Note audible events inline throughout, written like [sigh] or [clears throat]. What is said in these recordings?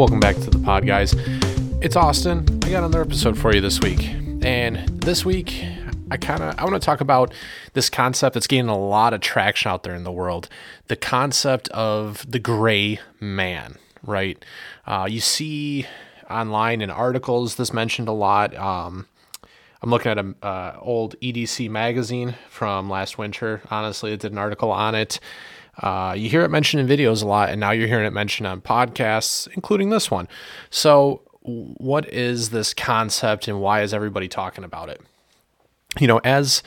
Welcome back to the pod, guys. It's Austin. I got another episode for you this week. And this week, I kind of I want to talk about this concept that's gaining a lot of traction out there in the world. The concept of the gray man, right? Uh, you see online in articles this mentioned a lot. Um, I'm looking at an uh, old EDC magazine from last winter. Honestly, it did an article on it. Uh, you hear it mentioned in videos a lot, and now you're hearing it mentioned on podcasts, including this one. So, what is this concept, and why is everybody talking about it? You know, as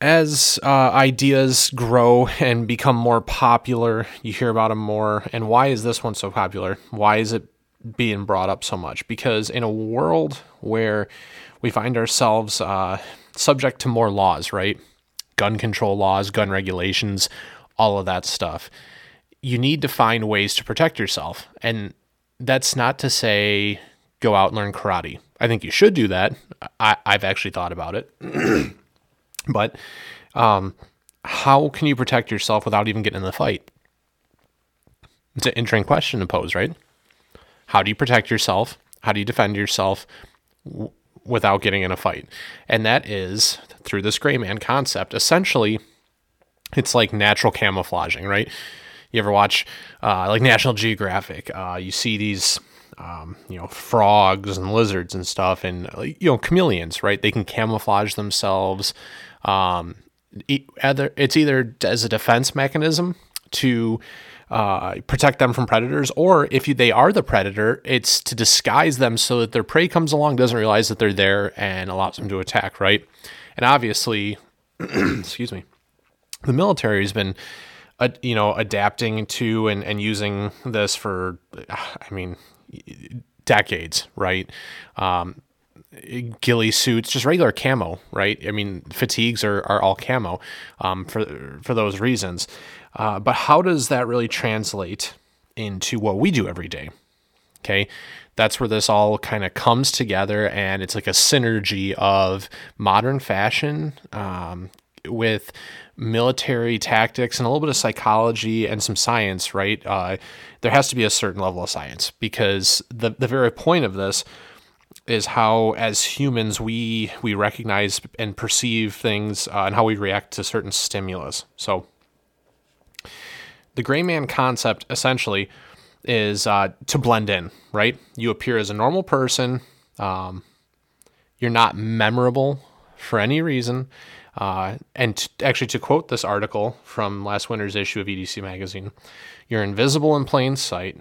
as uh, ideas grow and become more popular, you hear about them more. And why is this one so popular? Why is it being brought up so much? Because in a world where we find ourselves uh, subject to more laws, right? Gun control laws, gun regulations, all of that stuff. You need to find ways to protect yourself. And that's not to say go out and learn karate. I think you should do that. I, have actually thought about it. [clears throat] but um, how can you protect yourself without even getting in the fight? It's an interesting question to pose, right? How do you protect yourself? How do you defend yourself w- without getting in a fight? And that is through this gray man concept. Essentially, it's like natural camouflaging, right? You ever watch uh, like National Geographic? Uh, you see these, um, you know, frogs and lizards and stuff, and you know, chameleons, right? They can camouflage themselves. Um, either it's either as a defense mechanism to uh, protect them from predators, or if you, they are the predator, it's to disguise them so that their prey comes along, doesn't realize that they're there, and allows them to attack, right? And obviously, [clears throat] excuse me, the military has been uh, you know adapting to and, and using this for i mean decades right? Um, ghillie suits just regular camo right? I mean fatigues are, are all camo um, for for those reasons. Uh, but how does that really translate into what we do every day? Okay that's where this all kind of comes together and it's like a synergy of modern fashion um, with military tactics and a little bit of psychology and some science, right? Uh, there has to be a certain level of science because the the very point of this is how, as humans, we we recognize and perceive things uh, and how we react to certain stimulus. So, the gray man concept essentially is uh, to blend in, right? You appear as a normal person. Um, you're not memorable for any reason. Uh, and t- actually, to quote this article from last winter's issue of EDC magazine, you're invisible in plain sight,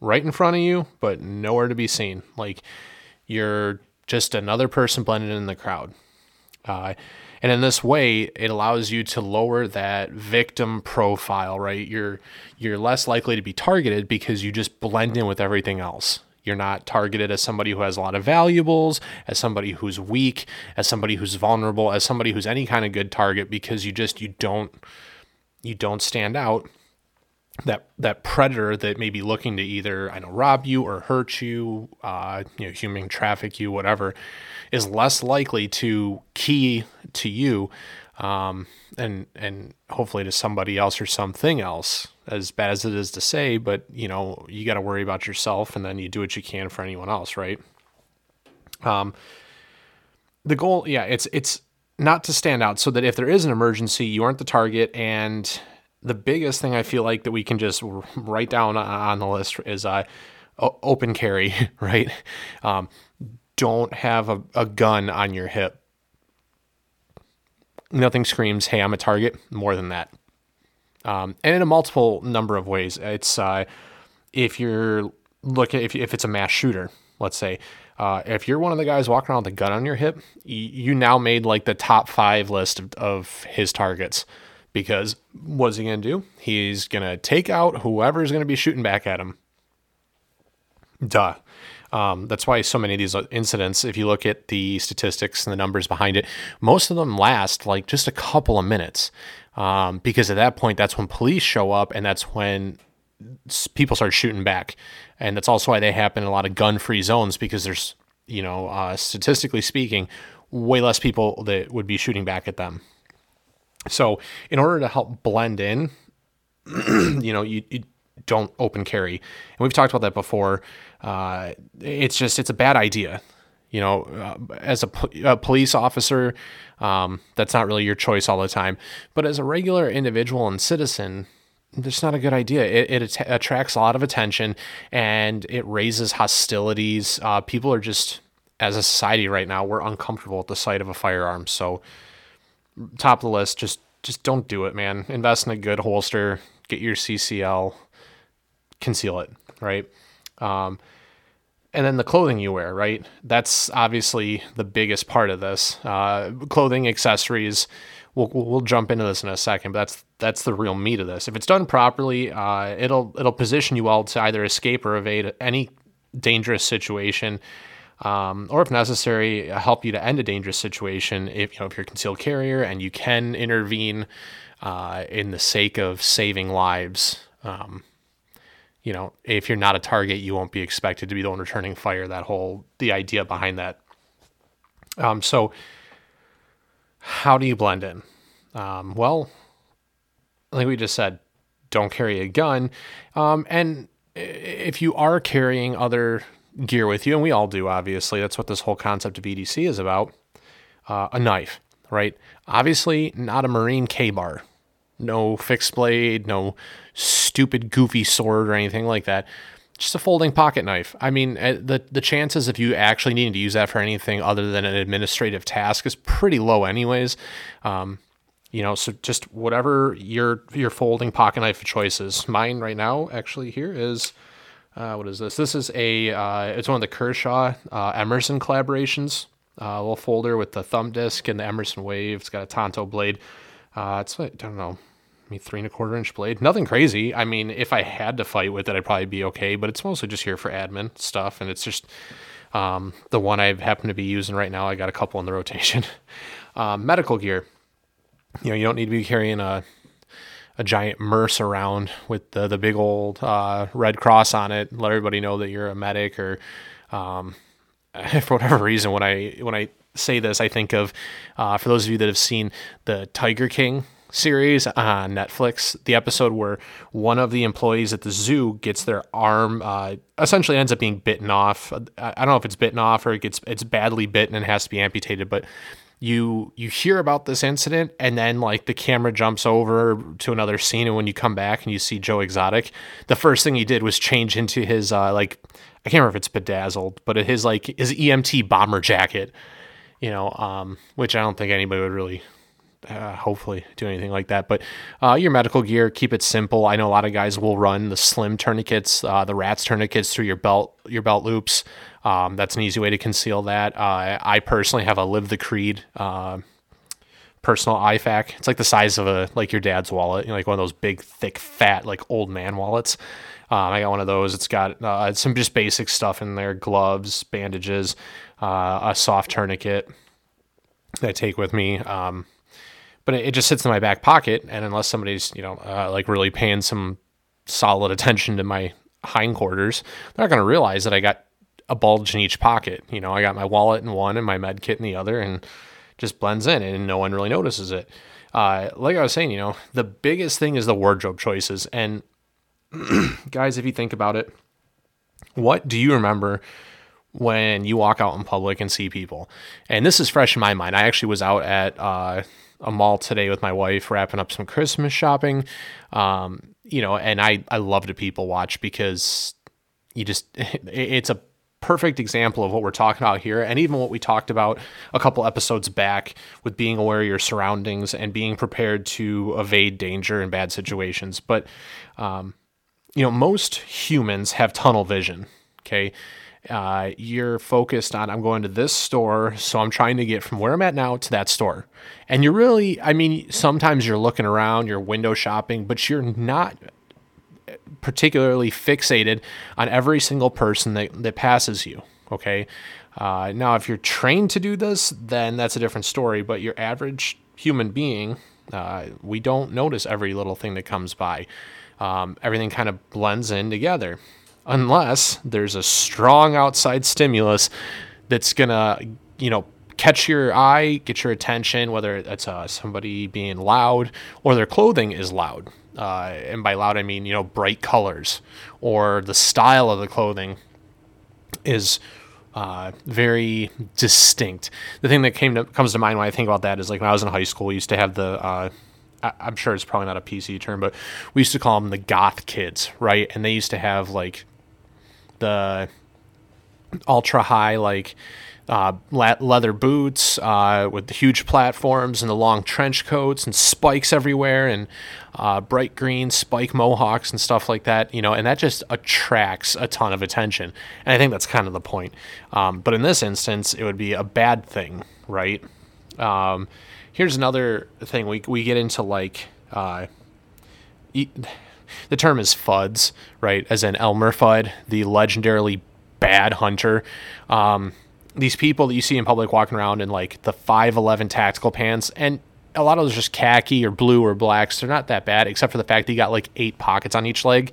right in front of you, but nowhere to be seen. Like you're just another person blended in the crowd. Uh, and in this way, it allows you to lower that victim profile, right? You're you're less likely to be targeted because you just blend in with everything else. You're not targeted as somebody who has a lot of valuables, as somebody who's weak, as somebody who's vulnerable, as somebody who's any kind of good target because you just you don't you don't stand out. That that predator that may be looking to either I know rob you or hurt you, uh, you know, human traffic you, whatever, is less likely to key to you um, and and hopefully to somebody else or something else. As bad as it is to say, but you know you got to worry about yourself, and then you do what you can for anyone else, right? Um, the goal, yeah, it's it's not to stand out, so that if there is an emergency, you aren't the target. And the biggest thing I feel like that we can just write down on the list is uh, open carry, [laughs] right? Um, don't have a, a gun on your hip nothing screams, "Hey, I'm a target." More than that, um, and in a multiple number of ways. It's uh, if you're looking if if it's a mass shooter, let's say. Uh, if you're one of the guys walking around with a gun on your hip, you now made like the top five list of, of his targets because what's he going to do? He's going to take out whoever's going to be shooting back at him. Duh. Um, that's why so many of these incidents, if you look at the statistics and the numbers behind it, most of them last like just a couple of minutes. Um, because at that point, that's when police show up and that's when people start shooting back. And that's also why they happen in a lot of gun free zones because there's, you know, uh, statistically speaking, way less people that would be shooting back at them. So, in order to help blend in, [clears throat] you know, you, you don't open carry. And we've talked about that before. Uh, it's just it's a bad idea. You know, uh, as a, a, police officer, um, that's not really your choice all the time. But as a regular individual and citizen, that's not a good idea. It, it att- attracts a lot of attention and it raises hostilities. Uh, people are just, as a society right now, we're uncomfortable at the sight of a firearm. So, top of the list, just just don't do it, man. Invest in a good holster. Get your CCL. Conceal it, right? Um, and then the clothing you wear, right? That's obviously the biggest part of this. Uh, clothing, accessories. We'll, we'll jump into this in a second, but that's that's the real meat of this. If it's done properly, uh, it'll it'll position you well to either escape or evade any dangerous situation, um, or if necessary, help you to end a dangerous situation. If you know if you're a concealed carrier and you can intervene uh, in the sake of saving lives. Um, you know, if you're not a target, you won't be expected to be the one returning fire. That whole the idea behind that. Um, so, how do you blend in? Um, well, like we just said, don't carry a gun. Um, and if you are carrying other gear with you, and we all do, obviously, that's what this whole concept of EDC is about. Uh, a knife, right? Obviously, not a Marine Ka-Bar no fixed blade, no stupid goofy sword or anything like that. Just a folding pocket knife. I mean, eh, the the chances of you actually needing to use that for anything other than an administrative task is pretty low, anyways. Um, you know, so just whatever your your folding pocket knife choices. Mine right now, actually, here is. Uh, what is this? This is a. Uh, it's one of the Kershaw uh, Emerson collaborations. Uh, a little folder with the thumb disc and the Emerson Wave. It's got a Tonto blade. Uh, it's like, I don't know, maybe three and a quarter inch blade. Nothing crazy. I mean, if I had to fight with it, I'd probably be okay. But it's mostly just here for admin stuff, and it's just um, the one I happen to be using right now. I got a couple in the rotation. um, [laughs] medical gear. You know, you don't need to be carrying a a giant merce around with the the big old uh, red cross on it. Let everybody know that you're a medic or. Um, [laughs] for whatever reason, when I when I say this, I think of uh, for those of you that have seen the Tiger King series on Netflix, the episode where one of the employees at the zoo gets their arm uh, essentially ends up being bitten off. I don't know if it's bitten off or it gets it's badly bitten and has to be amputated, but you you hear about this incident and then like the camera jumps over to another scene and when you come back and you see Joe Exotic, the first thing he did was change into his uh, like I can't remember if it's bedazzled, but his like his EMT bomber jacket you know, um, which I don't think anybody would really, uh, hopefully, do anything like that. But uh, your medical gear, keep it simple. I know a lot of guys will run the slim tourniquets, uh, the rats tourniquets through your belt, your belt loops. Um, that's an easy way to conceal that. Uh, I personally have a Live the Creed uh, personal IFAK. It's like the size of a like your dad's wallet, you know, like one of those big, thick, fat, like old man wallets. Um, I got one of those. It's got uh, some just basic stuff in there: gloves, bandages, uh, a soft tourniquet that I take with me. Um, but it, it, just sits in my back pocket, and unless somebody's you know uh, like really paying some solid attention to my hindquarters, they're not going to realize that I got a bulge in each pocket. You know, I got my wallet in one and my med kit in the other, and just blends in, and no one really notices it. Uh, like I was saying, you know, the biggest thing is the wardrobe choices. And [clears throat] guys, if you think about it, what do you remember when you walk out in public and see people. And this is fresh in my mind. I actually was out at uh, a mall today with my wife, wrapping up some Christmas shopping. Um, you know, and I I love to people watch because you just [laughs] it's a perfect example of what we're talking about here and even what we talked about a couple episodes back with being aware of your surroundings and being prepared to evade danger in bad situations but um, you know most humans have tunnel vision okay uh, you're focused on I'm going to this store, so I'm trying to get from where I'm at now to that store. And you're really, I mean, sometimes you're looking around, you're window shopping, but you're not particularly fixated on every single person that, that passes you. Okay. Uh, now, if you're trained to do this, then that's a different story. But your average human being, uh, we don't notice every little thing that comes by. Um, everything kind of blends in together unless there's a strong outside stimulus that's to, you know, catch your eye, get your attention, whether it's uh, somebody being loud or their clothing is loud. Uh, and by loud, I mean, you know, bright colors or the style of the clothing is uh, very distinct. The thing that came to, comes to mind when I think about that is like when I was in high school, we used to have the, uh, I'm sure it's probably not a PC term, but we used to call them the goth kids, right? And they used to have like the ultra high, like, uh, leather boots uh, with the huge platforms and the long trench coats and spikes everywhere and uh, bright green spike mohawks and stuff like that. You know, and that just attracts a ton of attention. And I think that's kind of the point. Um, but in this instance, it would be a bad thing, right? Um, here's another thing we we get into like. Uh, the term is FUDDs, right? As in Elmer Fudd, the legendarily bad hunter. Um, these people that you see in public walking around in like the 511 tactical pants and a lot of those are just khaki or blue or blacks they're not that bad except for the fact that you got like eight pockets on each leg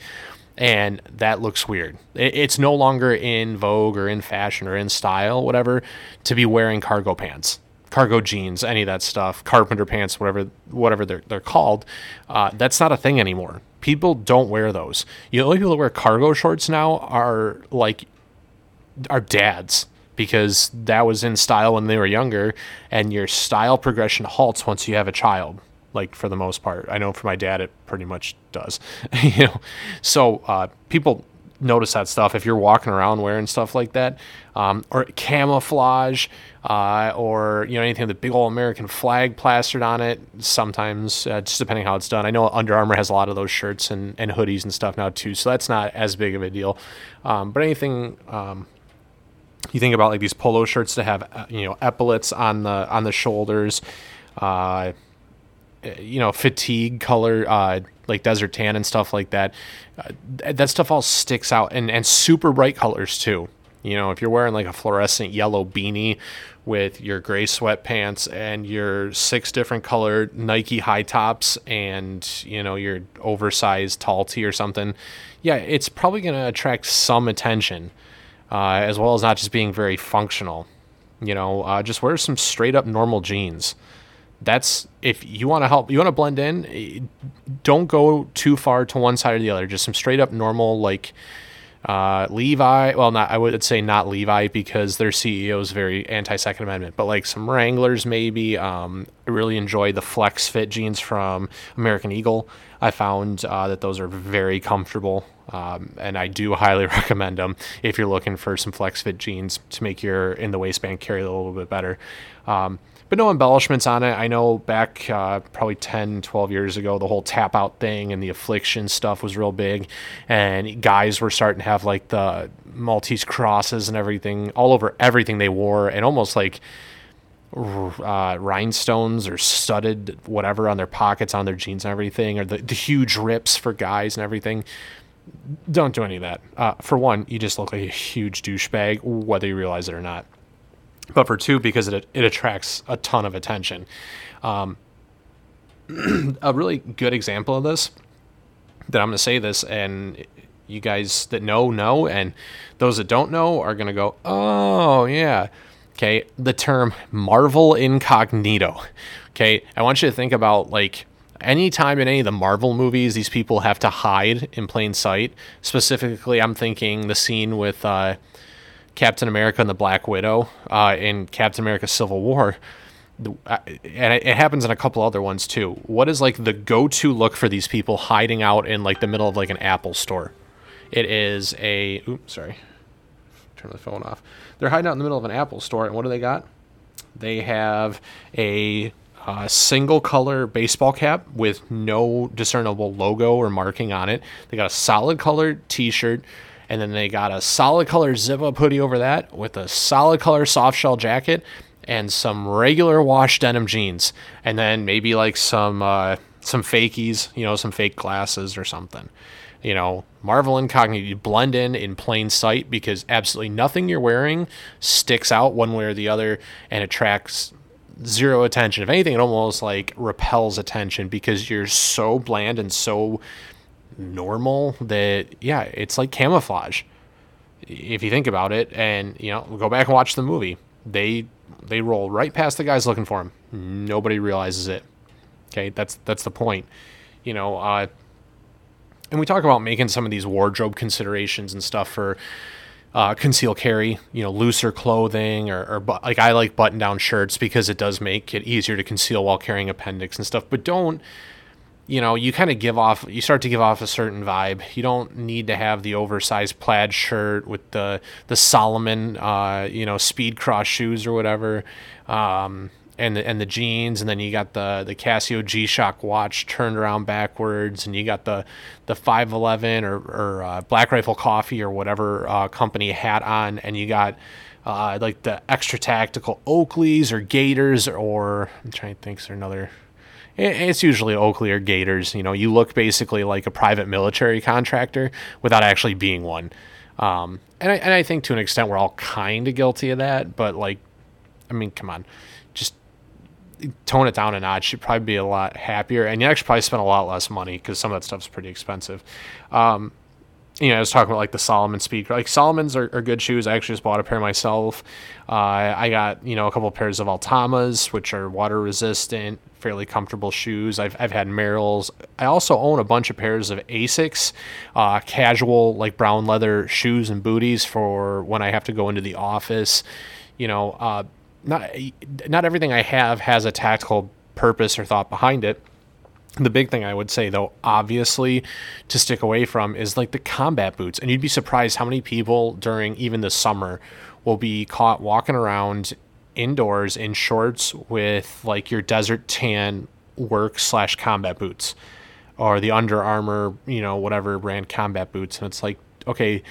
and that looks weird it's no longer in vogue or in fashion or in style whatever to be wearing cargo pants cargo jeans any of that stuff carpenter pants whatever whatever they're, they're called uh, that's not a thing anymore people don't wear those. You know, the only people that wear cargo shorts now are like are dads because that was in style when they were younger and your style progression halts once you have a child like for the most part. I know for my dad it pretty much does [laughs] you know? So uh, people notice that stuff if you're walking around wearing stuff like that um, or camouflage uh, or you know anything with the big old american flag plastered on it. Sometimes uh, just depending how it's done. I know Under Armour has a lot of those shirts and, and hoodies and stuff now too so that's not as big of a deal. Um, but anything um, you think about like these polo shirts to have uh, you know epaulets on the on the shoulders uh, you know fatigue color uh, like desert tan and stuff like that uh, that stuff all sticks out and and super bright colors too you know if you're wearing like a fluorescent yellow beanie with your gray sweatpants and your six different colored Nike high tops and you know your oversized tall tee or something yeah it's probably going to attract some attention uh, as well as not just being very functional. You know, uh, just wear some straight up normal jeans. That's if you want to help, you want to blend in. Eh, don't go too far to one side or the other. Just some straight up normal like uh, Levi. Well, not I would say not Levi because their CEO is very anti Second Amendment, but like some Wranglers maybe. Um, I really enjoy the Flex Fit jeans from American Eagle. I found uh, that those are very comfortable. Um, and I do highly [laughs] recommend them if you're looking for some flex fit jeans to make your in the waistband carry a little bit better. Um, but no embellishments on it. I know back uh, probably 10, 12 years ago, the whole tap out thing and the affliction stuff was real big. And guys were starting to have like the Maltese crosses and everything all over everything they wore, and almost like uh, rhinestones or studded whatever on their pockets, on their jeans and everything, or the, the huge rips for guys and everything don't do any of that. Uh, for one, you just look like a huge douchebag, whether you realize it or not. But for two, because it it attracts a ton of attention. Um, [clears throat] a really good example of this that I'm going to say this, and you guys that know know, and those that don't know are going to go, oh yeah. Okay, the term Marvel incognito. Okay, I want you to think about like anytime in any of the Marvel movies, these people have to hide in plain sight. Specifically, I'm thinking the scene with uh, Captain America and the Black Widow uh, in Captain America Civil War. Uh, and it happens in a couple other ones too. What is like the go-to look for these people hiding out in like the middle of like an Apple store? It is a oops, sorry. Turn the phone off. They're hiding out in the middle of an Apple store, and what do they got? They have a a single color baseball cap with no discernible logo or marking on it. They got a solid colored t shirt, and then they got a solid color zip up hoodie over that with a solid color soft shell jacket and some regular wash denim jeans, and then maybe like some uh, some fakies, you know, some fake glasses or something. You know, Marvel Incognito, you blend in in plain sight because absolutely nothing you're wearing sticks out one way or the other and attracts zero attention. If anything, it almost like repels attention because you're so bland and so normal that yeah, it's like camouflage. If you think about it, and you know, go back and watch the movie. They they roll right past the guys looking for them. Nobody realizes it. Okay, that's that's the point. You know, uh, and we talk about making some of these wardrobe considerations and stuff for uh, conceal carry, you know, looser clothing or, or bu- like I like button down shirts because it does make it easier to conceal while carrying appendix and stuff. But don't, you know, you kind of give off, you start to give off a certain vibe. You don't need to have the oversized plaid shirt with the the Salomon, uh, you know, speed cross shoes or whatever. Um, and the, and the jeans, and then you got the the Casio G Shock watch turned around backwards, and you got the the 511 or, or uh, Black Rifle Coffee or whatever uh, company hat on, and you got uh, like the extra tactical Oakleys or Gatorz, or I'm trying to think, is there another? It's usually Oakley or Gatorz. You know, you look basically like a private military contractor without actually being one. Um, and I, and I think to an extent we're all kind of guilty of that, but like, I mean, come on, just tone it down a notch, you'd probably be a lot happier, and you actually probably spend a lot less money because some of that stuff's pretty expensive. Um, you know, I was talking about like the Salomon Speed. Like Salomon's are, are, good shoes. I actually just bought a pair myself. Uh, I got you know a couple of pairs of Altamas, which are water resistant, fairly comfortable shoes. I've I've had Merrells. I also own a bunch of pairs of Asics, uh, casual like brown leather shoes and booties for when I have to go into the office. You know, uh, not not everything I have has a tactical purpose or thought behind it. The big thing I would say, though, obviously, to stick away from is like the combat boots. And you'd be surprised how many people during even the summer will be caught walking around indoors in shorts with like your desert tan work slash combat boots or the Under Armour, you know, whatever brand combat boots. And it's like, okay,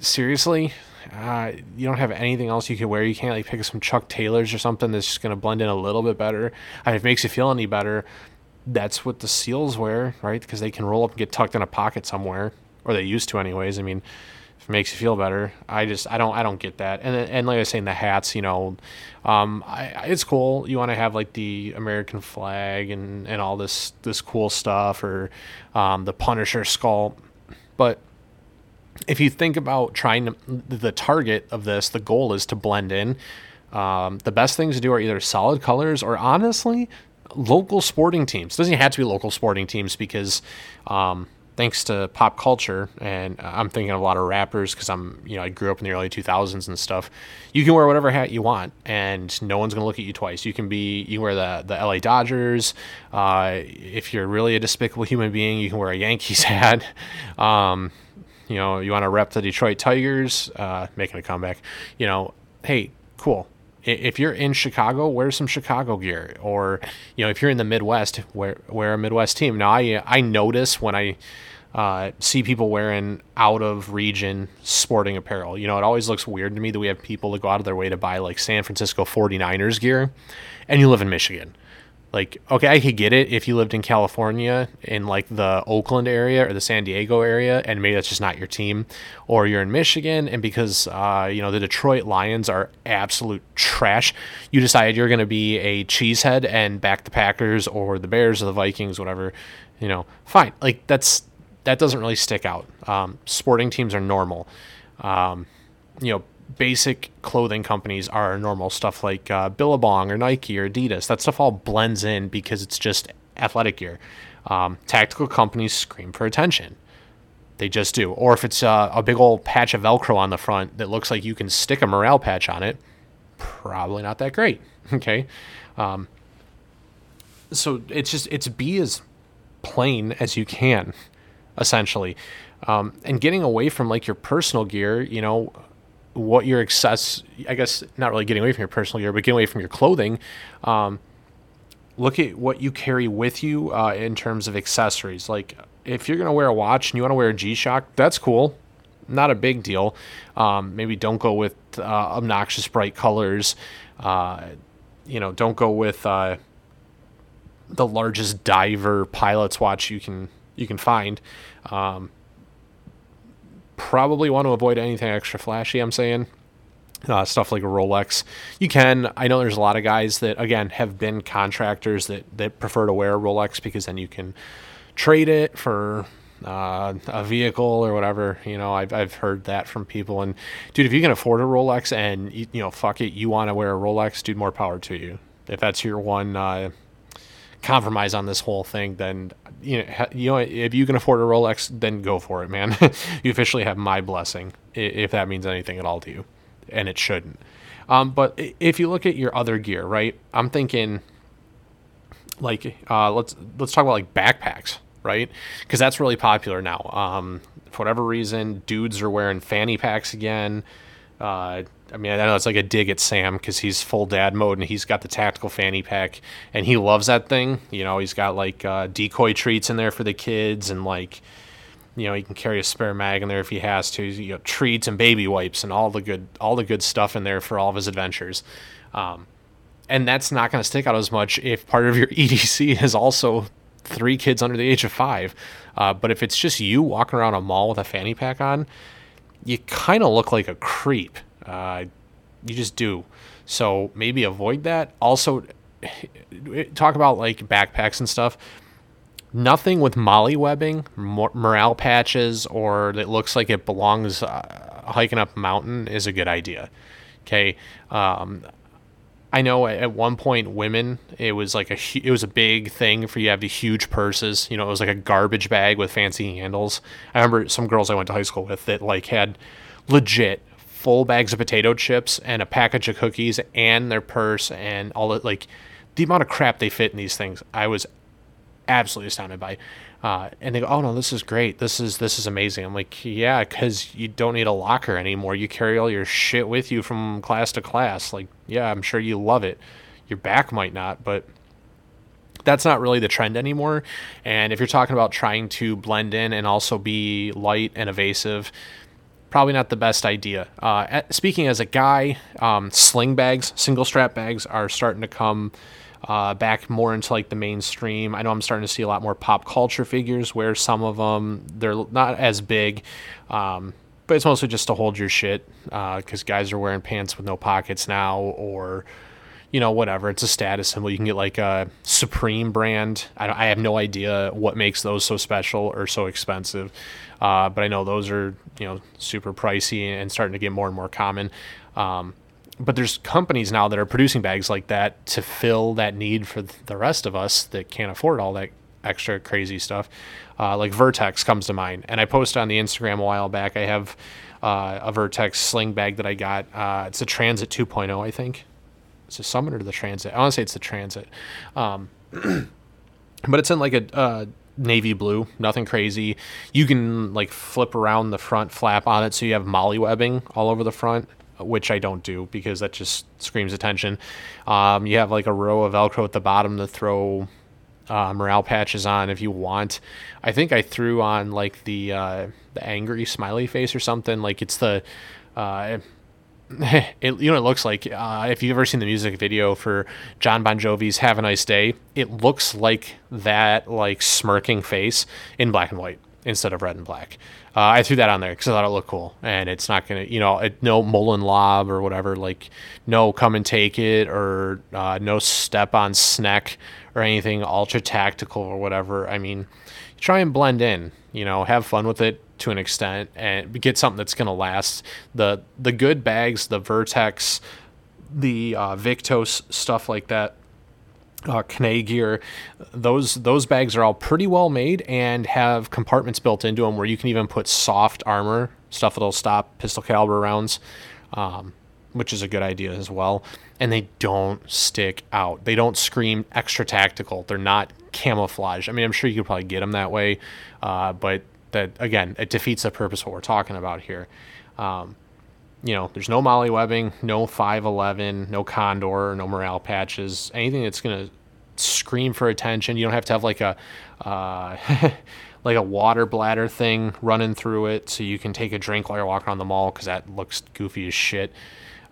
seriously? uh, you don't have anything else you can wear. You can't like pick some Chuck Taylors or something that's just going to blend in a little bit better. I mean, if it makes you feel any better, that's what the SEALs wear, right? Because they can roll up and get tucked in a pocket somewhere, or they used to, anyways. I mean, if it makes you feel better, I just I don't I don't get that. And and like I was saying, the hats, you know, um, I, it's cool. You want to have like the American flag and and all this this cool stuff, or um, the Punisher skull, but if you think about trying to, the target of this, the goal is to blend in. Um, the best things to do are either solid colors or honestly, local sporting teams. It doesn't have to be local sporting teams because, um, thanks to pop culture, and I'm thinking of a lot of rappers because I'm, you know, I grew up in the early 2000s and stuff. You can wear whatever hat you want, and no one's gonna look at you twice. You can be, you can wear the the LA Dodgers. Uh, if you're really a despicable human being, you can wear a Yankees [laughs] hat. Um, you know, you want to rep the Detroit Tigers, uh, making a comeback. You know, hey, cool. If you're in Chicago, wear some Chicago gear, or you know, if you're in the Midwest, wear wear a Midwest team. Now, I I notice when I uh, see people wearing out of region sporting apparel. You know, it always looks weird to me that we have people that go out of their way to buy like San Francisco 49ers gear, and you live in Michigan like okay i could get it if you lived in california in like the oakland area or the san diego area and maybe that's just not your team or you're in michigan and because uh, you know the detroit lions are absolute trash you decided you're going to be a cheesehead and back the packers or the bears or the vikings whatever you know fine. Like that's that doesn't really stick out. Um, sporting teams are normal. Um, you know basic clothing companies are normal stuff like uh, Billabong or Nike or Adidas. That stuff all blends in because it's just athletic gear. Um, tactical companies scream for attention. They just do. Or if it's uh, a big old patch of Velcro on the front that looks like you can stick a morale patch on it, probably not that great. [laughs] Okay. Um, so it's just, it's be as plain as you can, essentially. Um, and getting away from like your personal gear, you know, what your excess i guess not really getting away from your personal gear but getting away from your clothing um, look at what you carry with you uh, in terms of accessories. Like if you're going to wear a watch and you want to wear a g-shock that's cool. Not a big deal. Um, maybe don't go with uh, obnoxious bright colors. Uh, you know don't go with uh, the largest diver pilot's watch you can you can find. Um, probably want to avoid anything extra flashy. I'm saying. Uh, stuff like a Rolex. You can. I know there's a lot of guys that again have been contractors that that prefer to wear a Rolex because then you can trade it for uh, a vehicle or whatever. You know, I've I've heard that from people. And dude, if you can afford a Rolex and you, you know, fuck it, you want to wear a Rolex, dude, more power to you. If that's your one uh, compromise on this whole thing, then you know, you know, if you can afford a Rolex, then go for it, man. [laughs] you officially have my blessing, if that means anything at all to you, and it shouldn't. Um, but if you look at your other gear, right? I'm thinking, like, uh, let's let's talk about like backpacks, right? Because that's really popular now. Um, for whatever reason, dudes are wearing fanny packs again. Uh, I mean, I know it's like a dig at Sam because he's full dad mode and he's got the tactical fanny pack and he loves that thing. You know, he's got like uh, decoy treats in there for the kids and like, you know, he can carry a spare mag in there if he has to. You know, treats and baby wipes and all the good, all the good stuff in there for all of his adventures. Um, and that's not going to stick out as much if part of your [laughs] EDC is also three kids under the age of five. Uh, but if it's just you walking around a mall with a fanny pack on, you kind of look like a creep. Uh, you just do. So maybe avoid that. Also, [laughs] talk about like backpacks and stuff. Nothing with MOLLE webbing, morale patches, or that looks like it belongs uh, hiking up a mountain is a good idea. Okay. Um, I know at one point women it was like a it was a big thing for you to have the huge purses. You know, it was like a garbage bag with fancy handles. I remember some girls I went to high school with that like had legit full bags of potato chips and a package of cookies and their purse and all the like the amount of crap they fit in these things i was absolutely astounded by. Uh, and they go oh no this is great. This is this is amazing. I'm like yeah because you don't need a locker anymore. You carry all your shit with you from class to class. Like yeah i'm sure you love it. Your back might not but that's not really the trend anymore. And if you're talking about trying to blend in and also be light and evasive probably not the best idea. Uh, speaking as a guy, um, sling bags, single strap bags are starting to come uh, back more into like the mainstream. I know I'm starting to see a lot more pop culture figures where some of them they're not as big, um, but it's mostly just to hold your shit because uh, guys are wearing pants with no pockets now or you know, whatever. It's a status symbol. You can get like a Supreme brand. I, I have no idea what makes those so special or so expensive, uh, but I know those are you know super pricey and starting to get more and more common. Um, but there's companies now that are producing bags like that to fill that need for the rest of us that can't afford all that extra crazy stuff. Uh, like Vertx comes to mind, and I posted on the Instagram a while back. I have uh, a Vertx sling bag that I got. Uh, it's a Transit 2.0, I think it's a Summit or the Transit. I want to say it's the Transit, um, [clears throat] but it's in like a uh, navy blue, nothing crazy. You can like flip around the front flap on it, so you have MOLLE webbing all over the front, which I don't do because that just screams attention. Um, you have like a row of Velcro at the bottom to throw uh, morale patches on if you want. I think I threw on like the uh, the angry smiley face or something. Like it's the uh, [laughs] it you know it looks like uh, if you've ever seen the music video for Jon Bon Jovi's "Have a Nice Day," it looks like that like smirking face in black and white instead of red and black. Uh, I threw that on there because I thought it looked cool, and it's not gonna you know it, no Molon Labe or whatever like no come and take it or uh, no step on snack or anything ultra tactical or whatever. I mean, try and blend in. You know, have fun with it to an extent and get something that's going to last. The the good bags, the Vertx, the uh, Victos stuff like that, uh, gear, those those bags are all pretty well made and have compartments built into them where you can even put soft armor stuff that'll stop pistol caliber rounds. Um, which is a good idea as well. And they don't stick out. They don't scream extra tactical. They're not camouflage. I mean, I'm sure you could probably get them that way, uh, but that again it defeats the purpose of what we're talking about here. Um, you know, there's no MOLLE webbing, no 511, no condor, no morale patches, anything that's gonna scream for attention. You don't have to have like a uh, [laughs] like a water bladder thing running through it so you can take a drink while you're walking on the mall because that looks goofy as shit.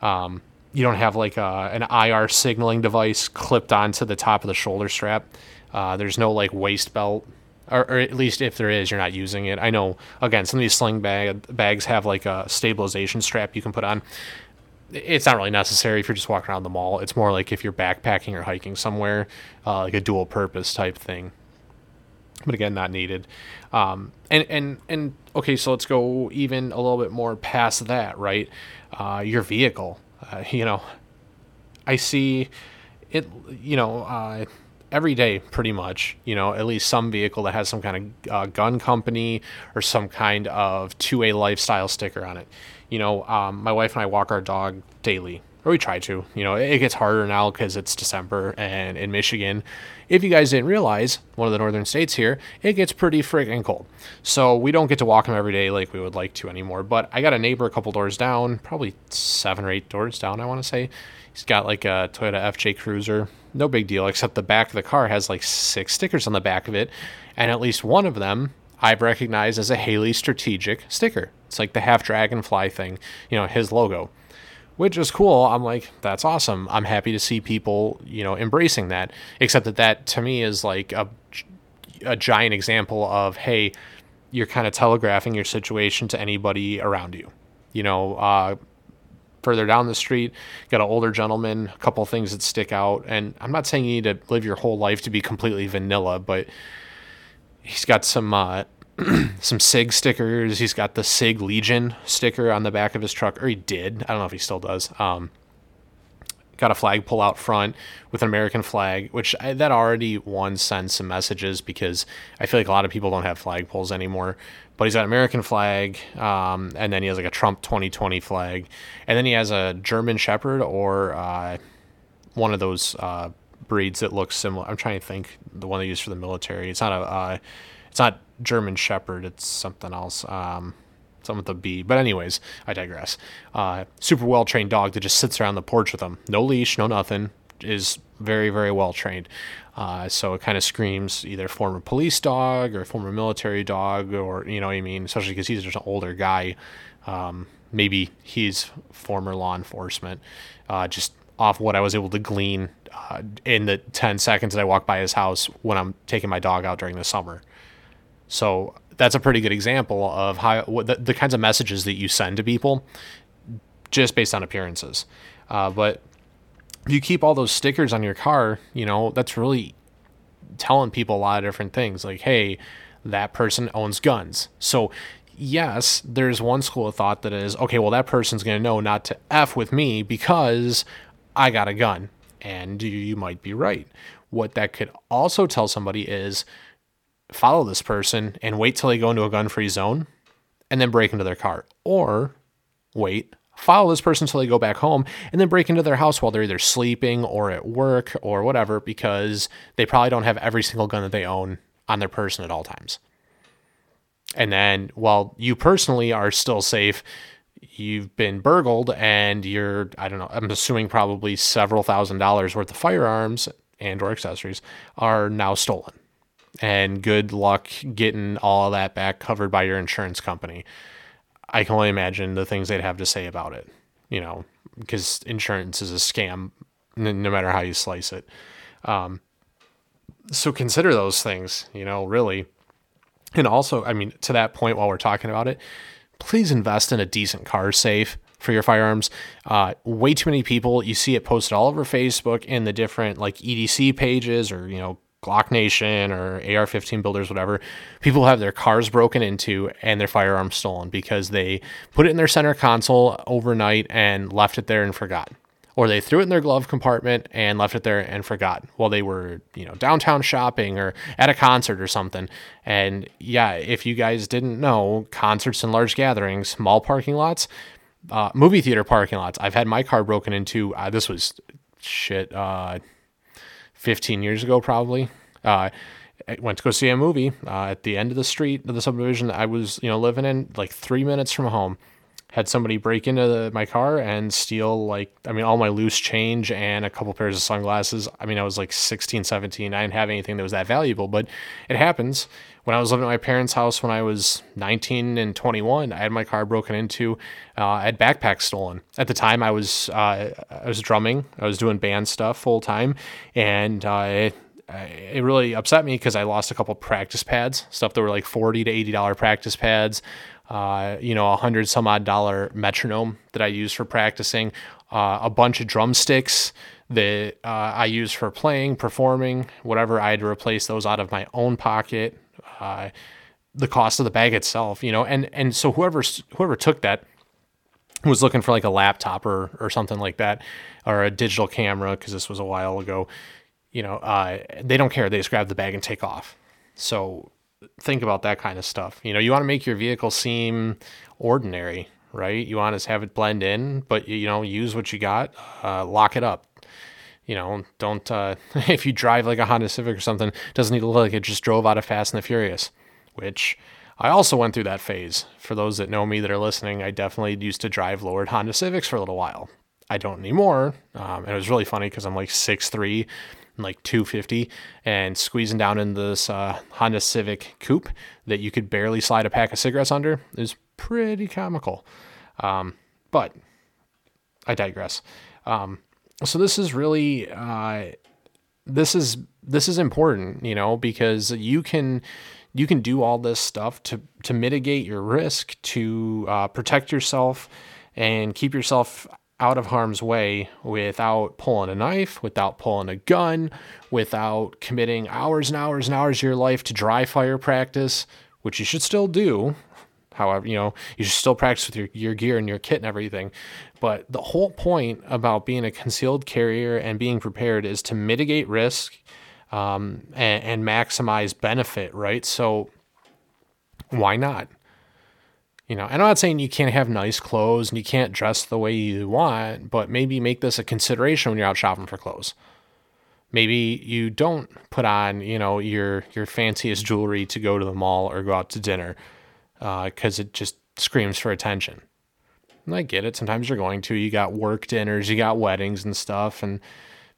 Um, you don't have like a, an IR signaling device clipped onto the top of the shoulder strap. Uh, there's no like waist belt or, or, at least if there is, you're not using it. I know, again, some of these sling bag, bags have like a stabilization strap you can put on. It's not really necessary if you're just walking around the mall. It's more like if you're backpacking or hiking somewhere, uh, like a dual purpose type thing. but again, not needed. Um, and and and okay, so let's go even a little bit more past that, right? Uh, your vehicle, uh, you know, I see it, you know, uh, every day pretty much, you know, at least some vehicle that has some kind of uh, gun company or some kind of 2A lifestyle sticker on it. You know, um, my wife and I walk our dog daily, or we try to. You know, it gets harder now because it's December and in Michigan, if you guys didn't realize, one of the northern states here, it gets pretty freaking cold. So we don't get to walk him every day like we would like to anymore. But I got a neighbor a couple doors down, probably seven or eight doors down, I want to say. He's got like a Toyota FJ Cruiser. No big deal, except the back of the car has like six stickers on the back of it. And at least one of them I've recognized as a Haley Strategic sticker. It's like the half dragonfly thing, you know, his logo which is cool. I'm like, that's awesome. I'm happy to see people, you know, embracing that. Except that that to me is like a, a giant example of, hey, you're kind of telegraphing your situation to anybody around you. You know, uh, further down the street, got an older gentleman, a couple things that stick out. And I'm not saying you need to live your whole life to be completely vanilla, but he's got some uh, [clears throat] some SIG stickers. He's got the SIG Legion sticker on the back of his truck, or he did. I don't know if he still does. Um, got a flagpole out front with an American flag, which I, that already one sends some messages because I feel like a lot of people don't have flagpoles anymore. But he's got an American flag, um, and then he has like a Trump 2020 flag, and then he has a German Shepherd or uh, one of those uh, breeds that looks similar. I'm trying to think the one they use for the military. It's not a, uh, it's not German Shepherd. It's something else. Um, something with a B. But anyways, I digress. Uh, super well trained dog that just sits around the porch with him. No leash, no nothing. Is very very well trained. Uh, so it kind of screams either former police dog or former military dog, or you know what I mean. Especially because he's just an older guy. Um, maybe he's former law enforcement. Uh, just off what I was able to glean uh, in the 10 seconds that I walk by his house when I'm taking my dog out during the summer. So that's a pretty good example of how what the, the kinds of messages that you send to people just based on appearances. Uh, but if you keep all those stickers on your car, you know, that's really telling people a lot of different things like, hey, that person owns guns. So, yes, there's one school of thought that is, okay, well, that person's going to know not to F with me because I got a gun. And you might be right. What that could also tell somebody is, follow this person and wait till they go into a gun free zone and then break into their car. Or wait, follow this person until they go back home and then break into their house while they're either sleeping or at work or whatever because they probably don't have every single gun that they own on their person at all times. And then while you personally are still safe, you've been burgled and you're, I don't know, I'm assuming probably several thousand dollars worth of firearms and or accessories are now stolen and good luck getting all that back covered by your insurance company. I can only imagine the things they'd have to say about it, you know, because insurance is a scam no matter how you slice it. Um, so consider those things, you know, really. And also, I mean, to that point, while we're talking about it, please invest in a decent car safe for your firearms. Uh, way too many people, you see it posted all over Facebook in the different like EDC pages or, you know, Glock Nation or AR 15 builders, whatever, people have their cars broken into and their firearms stolen because they put it in their center console overnight and left it there and forgot. Or they threw it in their glove compartment and left it there and forgot while they were, you know, downtown shopping or at a concert or something. And yeah, if you guys didn't know, concerts and large gatherings, mall parking lots, uh, movie theater parking lots. I've had my car broken into. Uh, this was shit. Uh, 15 years ago, probably. Uh, I went to go see a movie uh, at the end of the street of the subdivision I was, you know, living in, like three minutes from home. Had somebody break into the, my car and steal, like, I mean, all my loose change and a couple pairs of sunglasses. I mean, I was like 16, 17. I didn't have anything that was that valuable, but it happens. When I was living at my parents' house when I was 19 and 21, I had my car broken into. Uh, I had backpacks stolen. At the time, I was uh, I was drumming. I was doing band stuff full time, and uh, it really upset me because I lost a couple practice pads, stuff that were like forty to eighty dollar practice pads. Uh, you know, a hundred some odd dollar metronome that I use for practicing, uh, a bunch of drumsticks that uh, I use for playing, performing, whatever. I had to replace those out of my own pocket uh, the cost of the bag itself, you know, and and so whoever whoever took that was looking for like a laptop or or something like that, or a digital camera because this was a while ago. You know, uh, they don't care. They just grab the bag and take off. So think about that kind of stuff. You know, you want to make your vehicle seem ordinary, right? You want to have it blend in, but you know, use what you got, uh, lock it up. You know, don't uh, [laughs] if you drive like a Honda Civic or something, doesn't need to look like it just drove out of Fast and the Furious, which I also went through that phase. For those that know me that are listening, I definitely used to drive lowered Honda Civics for a little while. I don't anymore. Um, and it was really funny because I'm like 6'3 like 250 and squeezing down in this uh, Honda Civic coupe that you could barely slide a pack of cigarettes under is pretty comical. Um, but I digress. Um, so this is really uh, this is this is important, you know, because you can you can do all this stuff to to mitigate your risk, to uh, protect yourself, and keep yourself out of harm's way without pulling a knife, without pulling a gun, without committing hours and hours and hours of your life to dry fire practice, which you should still do. However, you know, you should still practice with your, your gear and your kit and everything. But the whole point about being a concealed carrier and being prepared is to mitigate risk um, and, and maximize benefit, right? So why not? You know, I'm not saying you can't have nice clothes and you can't dress the way you want, but maybe make this a consideration when you're out shopping for clothes. Maybe you don't put on, you know, your your fanciest jewelry to go to the mall or go out to dinner, because uh, it just screams for attention. I get it. Sometimes you're going to. You got work dinners, you got weddings and stuff, and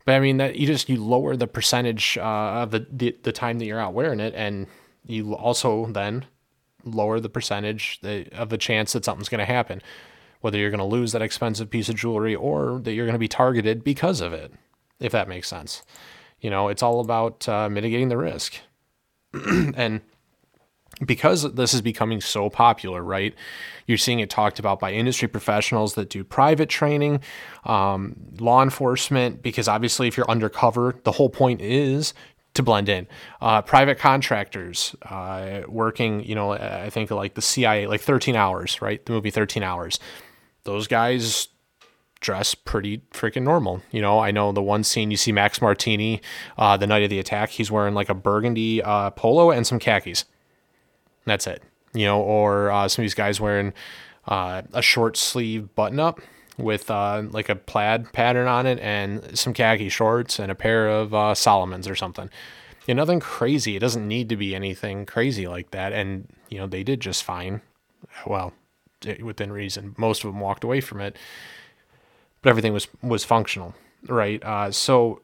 but I mean that you just you lower the percentage uh, of the, the the time that you're out wearing it, and you also then lower the percentage of the chance that something's going to happen, whether you're going to lose that expensive piece of jewelry or that you're going to be targeted because of it, if that makes sense. You know, it's all about uh, mitigating the risk. [clears throat] and because this is becoming so popular, right? You're seeing it talked about by industry professionals that do private training, um, law enforcement, because obviously, if you're undercover, the whole point is to blend in. Uh, private contractors uh, working, you know, I think like the CIA, like 13 hours, right? The movie 13 Hours. Those guys dress pretty freaking normal. You know, I know the one scene you see Max Martini, uh, the night of the attack, he's wearing like a burgundy uh, polo and some khakis. That's it. You know, or uh, some of these guys wearing uh, a short sleeve button up with uh, like a plaid pattern on it and some khaki shorts and a pair of uh, Salomons or something. You know, nothing crazy. It doesn't need to be anything crazy like that. And, you know, they did just fine. Well, within reason. Most of them walked away from it, but everything was, was functional, right? Uh, so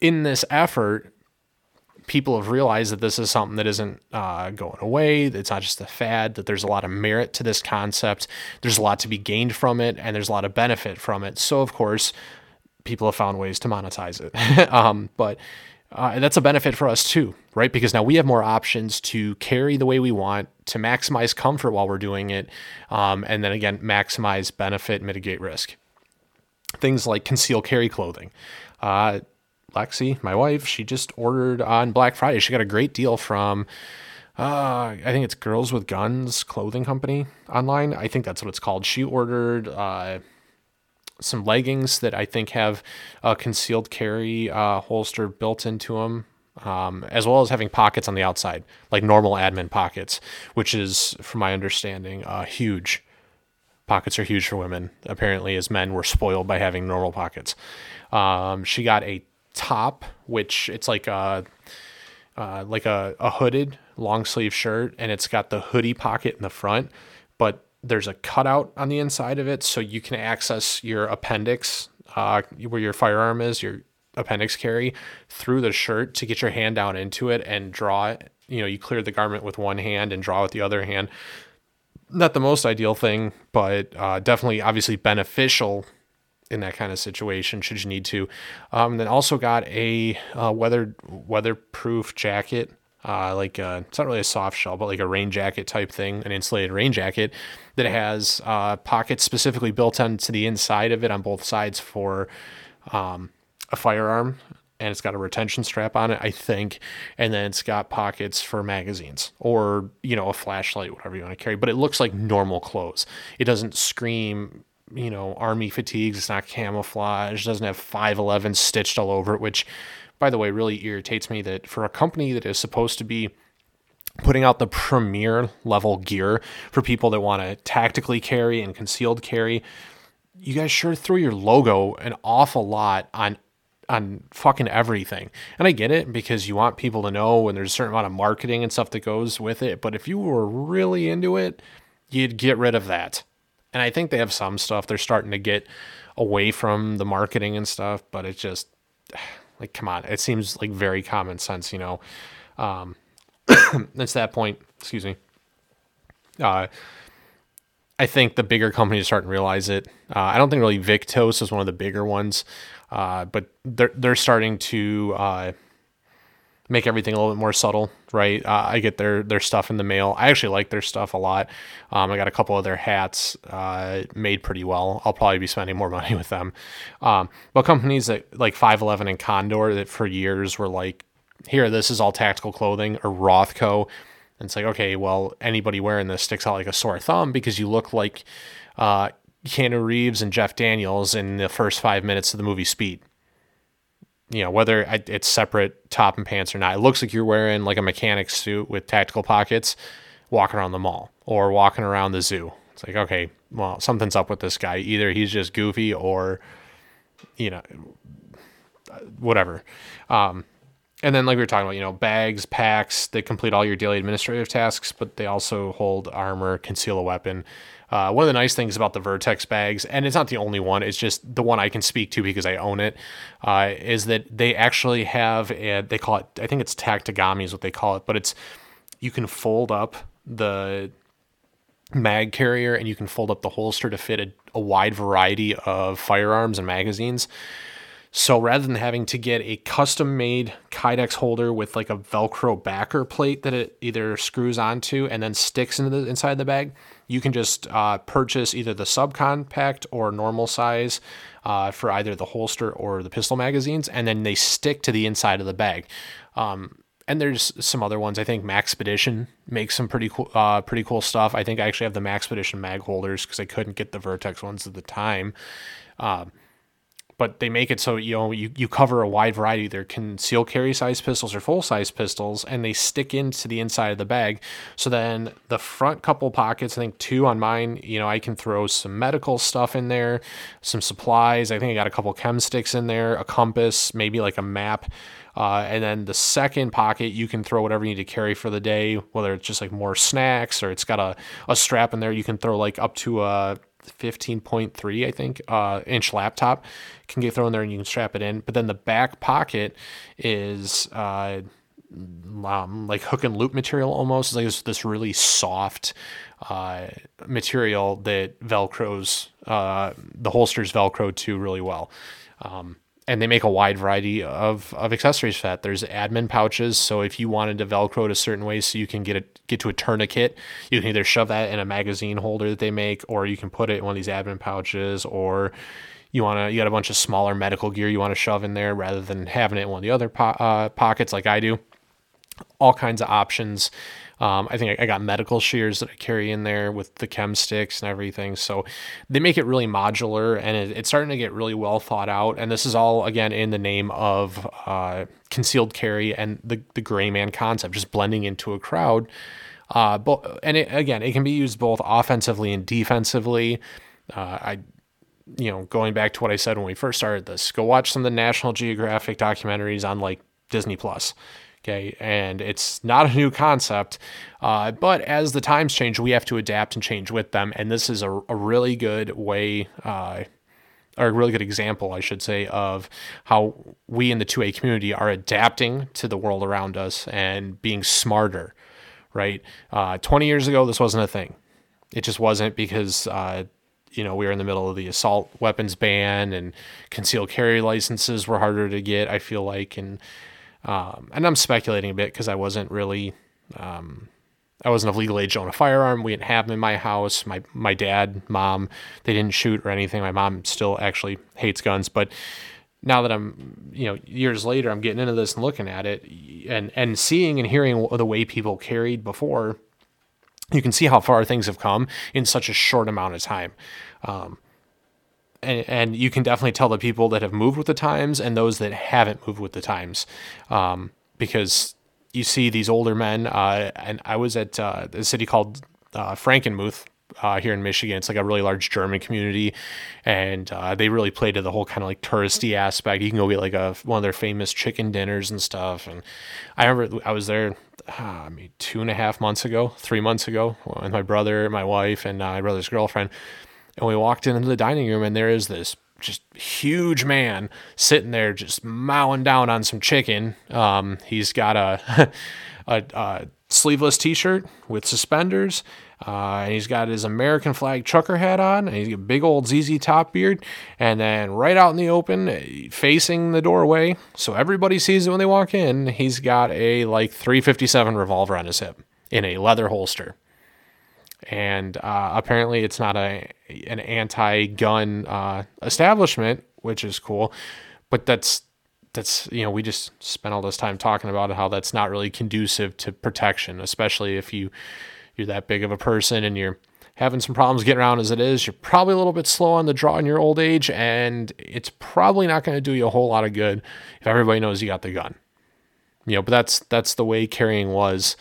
in this effort, people have realized that this is something that isn't uh, going away. It's not just a fad, that there's a lot of merit to this concept. There's a lot to be gained from it, and there's a lot of benefit from it. So, of course, people have found ways to monetize it. [laughs] um, but uh, that's a benefit for us too, right? Because now we have more options to carry the way we want, to maximize comfort while we're doing it, um, and then again, maximize benefit, mitigate risk. Things like conceal carry clothing. Uh, Lexi, my wife, she just ordered on Black Friday. She got a great deal from, uh, I think it's Girls with Guns clothing company online. I think that's what it's called. She ordered uh, some leggings that I think have a concealed carry uh, holster built into them. Um, as well as having pockets on the outside, like normal admin pockets, which is, from my understanding, uh, huge. Pockets are huge for women. Apparently, as men, we're spoiled by having normal pockets. Um, she got a top, which it's like a uh, like a, a hooded long sleeve shirt, and it's got the hoodie pocket in the front, but there's a cutout on the inside of it, so you can access your appendix, uh, where your firearm is, your appendix carry, through the shirt to get your hand down into it and draw it. You know, you clear the garment with one hand and draw with the other hand. Not the most ideal thing, but uh, definitely obviously beneficial in that kind of situation should you need to. Um, then also got a uh, weather weatherproof jacket, uh, like a, uh, it's not really a soft shell, but like a rain jacket type thing, an insulated rain jacket that has uh, pockets specifically built onto the inside of it on both sides for um, a firearm and it's got a retention strap on it, I think, and then it's got pockets for magazines or you know a flashlight, whatever you want to carry. But it looks like normal clothes. It doesn't scream you know army fatigues. It's not camouflage. Doesn't have 511 stitched all over it, which by the way really irritates me that for a company that is supposed to be putting out the premier level gear for people that want to tactically carry and concealed carry you guys sure threw your logo an awful lot on on fucking everything. And I get it because you want people to know and there's a certain amount of marketing and stuff that goes with it. But if you were really into it, you'd get rid of that. And I think they have some stuff they're starting to get away from the marketing and stuff, but it's just [sighs] like, come on, it seems like very common sense, you know. Um, [clears throat] it's that point, excuse me. Uh, I think the bigger companies are starting to realize it. Uh, I don't think really Viktos is one of the bigger ones, uh, but they're they're starting to uh, make everything a little bit more subtle, right? Uh, I get their their stuff in the mail. I actually like their stuff a lot. Um, I got a couple of their hats uh, made pretty well. I'll probably be spending more [laughs] money with them. Um, but companies that like 511 and Condor that for years were like, here, this is all tactical clothing, or Rothco and it's like, okay, well, anybody wearing this sticks out like a sore thumb because you look like uh, Keanu Reeves and Jeff Daniels in the first five minutes of the movie Speed. You know, whether it's separate top and pants or not, it looks like you're wearing like a mechanic suit with tactical pockets walking around the mall or walking around the zoo. It's like, okay, well, something's up with this guy. Either he's just goofy or, you know, whatever. Um, and then like we were talking about, you know, bags, packs, they complete all your daily administrative tasks, but they also hold armor, conceal a weapon. Uh, one of the nice things about the Vertx bags, and it's not the only one, it's just the one I can speak to because I own it, uh, is that they actually have, a, they call it, I think it's Tactigami is what they call it, but it's, you can fold up the mag carrier and you can fold up the holster to fit a, a wide variety of firearms and magazines. So rather than having to get a custom made Kydex holder with like a Velcro backer plate that it either screws onto and then sticks into the inside the bag, you can just uh, purchase either the subcompact or normal size uh, for either the holster or the pistol magazines, and then they stick to the inside of the bag. Um, and there's some other ones. I think Maxpedition makes some pretty cool, uh, pretty cool stuff. I think I actually have the Maxpedition mag holders because I couldn't get the Vertx ones at the time. Um, but they make it so you know you, you cover a wide variety. Either conceal carry size pistols or full size pistols and they stick into the inside of the bag. So then the front couple pockets i think two on mine you know i can throw some medical stuff in there some supplies. I think i got a couple chem sticks in there a compass maybe like a map. Uh, and then the second pocket, you can throw whatever you need to carry for the day, whether it's just like more snacks or it's got a, a strap in there. You can throw like up to a 15.3 i think uh, inch laptop. Can get thrown there and you can strap it in. But then the back pocket is uh, um, like hook and loop material almost. It's like this, this really soft uh, material that velcros uh, the holsters velcro to really well. Um, and they make a wide variety of, of accessories for that. There's admin pouches, so if you wanted to Velcro it a certain way, so you can get it get to a tourniquet, you can either shove that in a magazine holder that they make, or you can put it in one of these admin pouches, or you want to you got a bunch of smaller medical gear you want to shove in there rather than having it in one of the other po- uh, pockets like I do. All kinds of options. Um, I think I, I, got medical shears that I carry in there with the chem sticks and everything. So they make it really modular and it, it's starting to get really well thought out. And this is all, again, in the name of uh, concealed carry and the, the gray man concept, just blending into a crowd. Uh, but, and it, again, it can be used both offensively and defensively. Uh, I you know, going back to what I said when we first started this, go watch some of the National Geographic documentaries on like Disney Plus. Okay, and it's not a new concept, uh, but as the times change, we have to adapt and change with them. And this is a, a really good way, uh, or a really good example, I should say, of how we in the 2A community are adapting to the world around us and being smarter, right? Uh, 20 years ago, this wasn't a thing. It just wasn't because uh, you know, we were in the middle of the assault weapons ban and concealed carry licenses were harder to get, I feel like. And um, and I'm speculating a bit because I wasn't really, um, I wasn't of legal age to own a firearm. We didn't have them in my house. My my dad, mom, they didn't shoot or anything. My mom still actually hates guns, but now that I'm, you know, years later, I'm getting into this and looking at it and, and seeing and hearing the way people carried before, you can see how far things have come in such a short amount of time. Um, and, and you can definitely tell the people that have moved with the times and those that haven't moved with the times. Um, because you see these older men, uh, and I was at uh, a city called uh, Frankenmuth uh, here in Michigan. It's like a really large German community, and uh, they really play to the whole kind of like touristy aspect. You can go get like a one of their famous chicken dinners and stuff. And I remember I was there, uh, two and a half months ago, three months ago, with my brother, my wife, and uh, my brother's girlfriend. And we walked into the dining room, and there is this just huge man sitting there just mowing down on some chicken. Um, he's got a, [laughs] a, a sleeveless t-shirt with suspenders uh, and he's got his American flag trucker hat on, and he's got a big old ZZ Top beard. And then right out in the open, facing the doorway, so everybody sees it when they walk in, he's got a like 357 revolver on his hip in a leather holster. And uh, apparently, it's not a an anti-gun uh, establishment, which is cool. But that's that's you know we just spent all this time talking about how that's not really conducive to protection, especially if you you're that big of a person and you're having some problems getting around as it is, you're probably a little bit slow on the draw in your old age, and it's probably not going to do you a whole lot of good if everybody knows you got the gun. You know, but that's that's the way carrying was,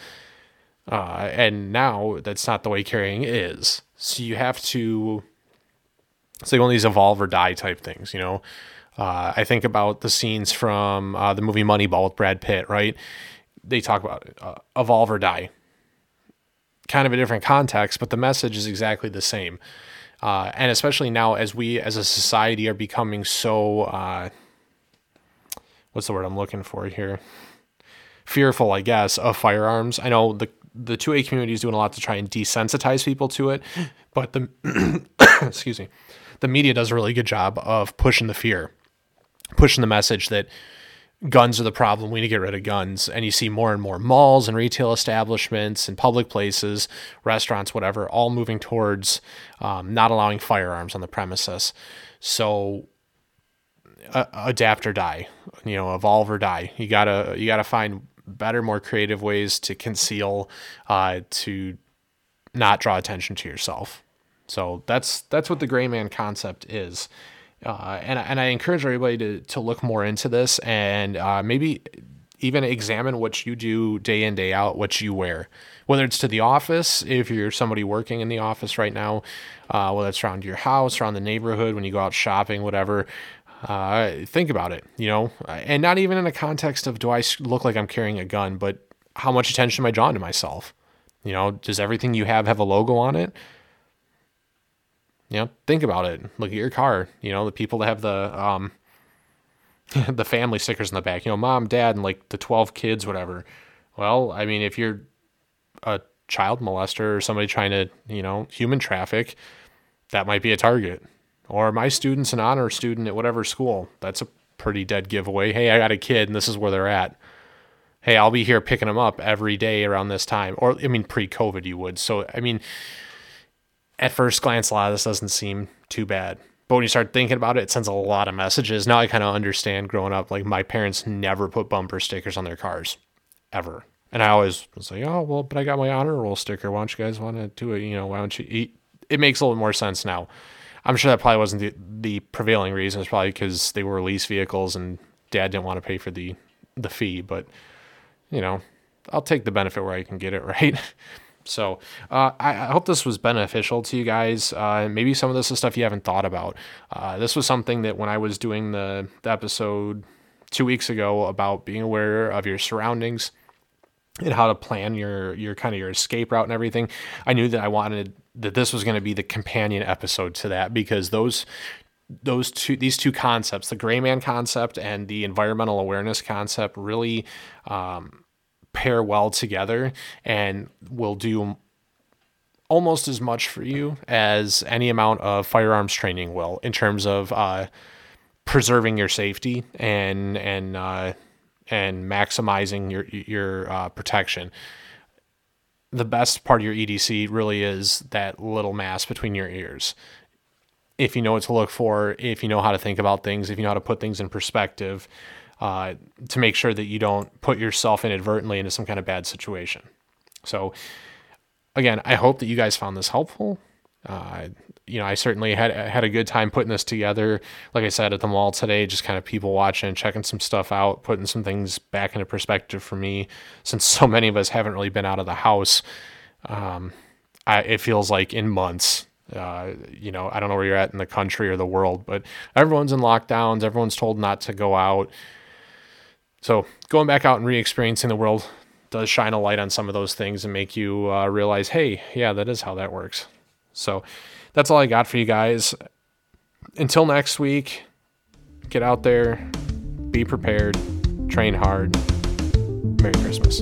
uh, and now that's not the way carrying is. So you have to. It's like one of these evolve or die type things, you know. Uh, I think about the scenes from uh, the movie Moneyball with Brad Pitt, right? They talk about uh, evolve or die kind of a different context, but the message is exactly the same. Uh, and especially now, as we as a society are becoming so, uh, what's the word I'm looking for here? Fearful, I guess, of firearms. I know the the 2A community is doing a lot to try and desensitize people to it, but the [coughs] excuse me, the media does a really good job of pushing the fear, pushing the message that guns are the problem. We need to get rid of guns. And you see more and more malls and retail establishments and public places, restaurants, whatever, all moving towards um, not allowing firearms on the premises. So uh, adapt or die, you know, evolve or die. You gotta you gotta find better, more creative ways to conceal, uh, to not draw attention to yourself. So that's that's what the gray man concept is. Uh, and, and I encourage everybody to, to look more into this and uh, maybe even examine what you do day in, day out, what you wear. Whether it's to the office, if you're somebody working in the office right now, uh, whether it's around your house, around the neighborhood, when you go out shopping, whatever, uh, think about it, you know, and not even in a context of do I look like I'm carrying a gun, but how much attention am I drawing to myself? You know, does everything you have have a logo on it? You know, think about it. Look at your car. You know, the people that have the um [laughs] the family stickers in the back. You know, mom, dad, and like the twelve kids, whatever. Well, I mean, if you're a child molester or somebody trying to, you know, human traffic, that might be a target. Or my student's an honor student at whatever school. That's a pretty dead giveaway. Hey, I got a kid and this is where they're at. Hey, I'll be here picking them up every day around this time. Or, I mean, pre COVID, you would. So, I mean, at first glance, a lot of this doesn't seem too bad. But when you start thinking about it, it sends a lot of messages. Now I kind of understand growing up, like my parents never put bumper stickers on their cars, ever. And I always was like, oh, well, but I got my honor roll sticker. Why don't you guys want to do it? You know, why don't you eat? It makes a little more sense now. I'm sure that probably wasn't the, the prevailing reason. It's probably because they were lease vehicles and dad didn't want to pay for the, the fee. But, you know, I'll take the benefit where I can get it, [laughs] right? So uh, I, I, hope this was beneficial to you guys. Uh, maybe some of this is stuff you haven't thought about. Uh, this was something that when I was doing the, the episode two weeks ago about being aware of your surroundings and how to plan your your kind of your escape route and everything, I knew that I wanted that this was going to be the companion episode to that because those those two these two concepts, the gray man concept and the environmental awareness concept, really. Um, pair well together and will do almost as much for you as any amount of firearms training will in terms of uh, preserving your safety and and uh, and maximizing your your uh, protection. The best part of your EDC really is that little mass between your ears. if you know what to look for, if you know how to think about things, if you know how to put things in perspective, uh, to make sure that you don't put yourself inadvertently into some kind of bad situation. So, again, I hope that you guys found this helpful. Uh, you know, I certainly had had a good time putting this together. Like I said at the mall today, just kind of people watching, checking some stuff out, putting some things back into perspective for me. Since so many of us haven't really been out of the house, um, I, it feels like in months. Uh, you know, I don't know where you're at in the country or the world, but everyone's in lockdowns. Everyone's told not to go out. So going back out and re-experiencing the world does shine a light on some of those things and make you uh, realize, hey, yeah, that is how that works. So that's all I got for you guys. Until next week, get out there, be prepared, train hard. Merry Christmas.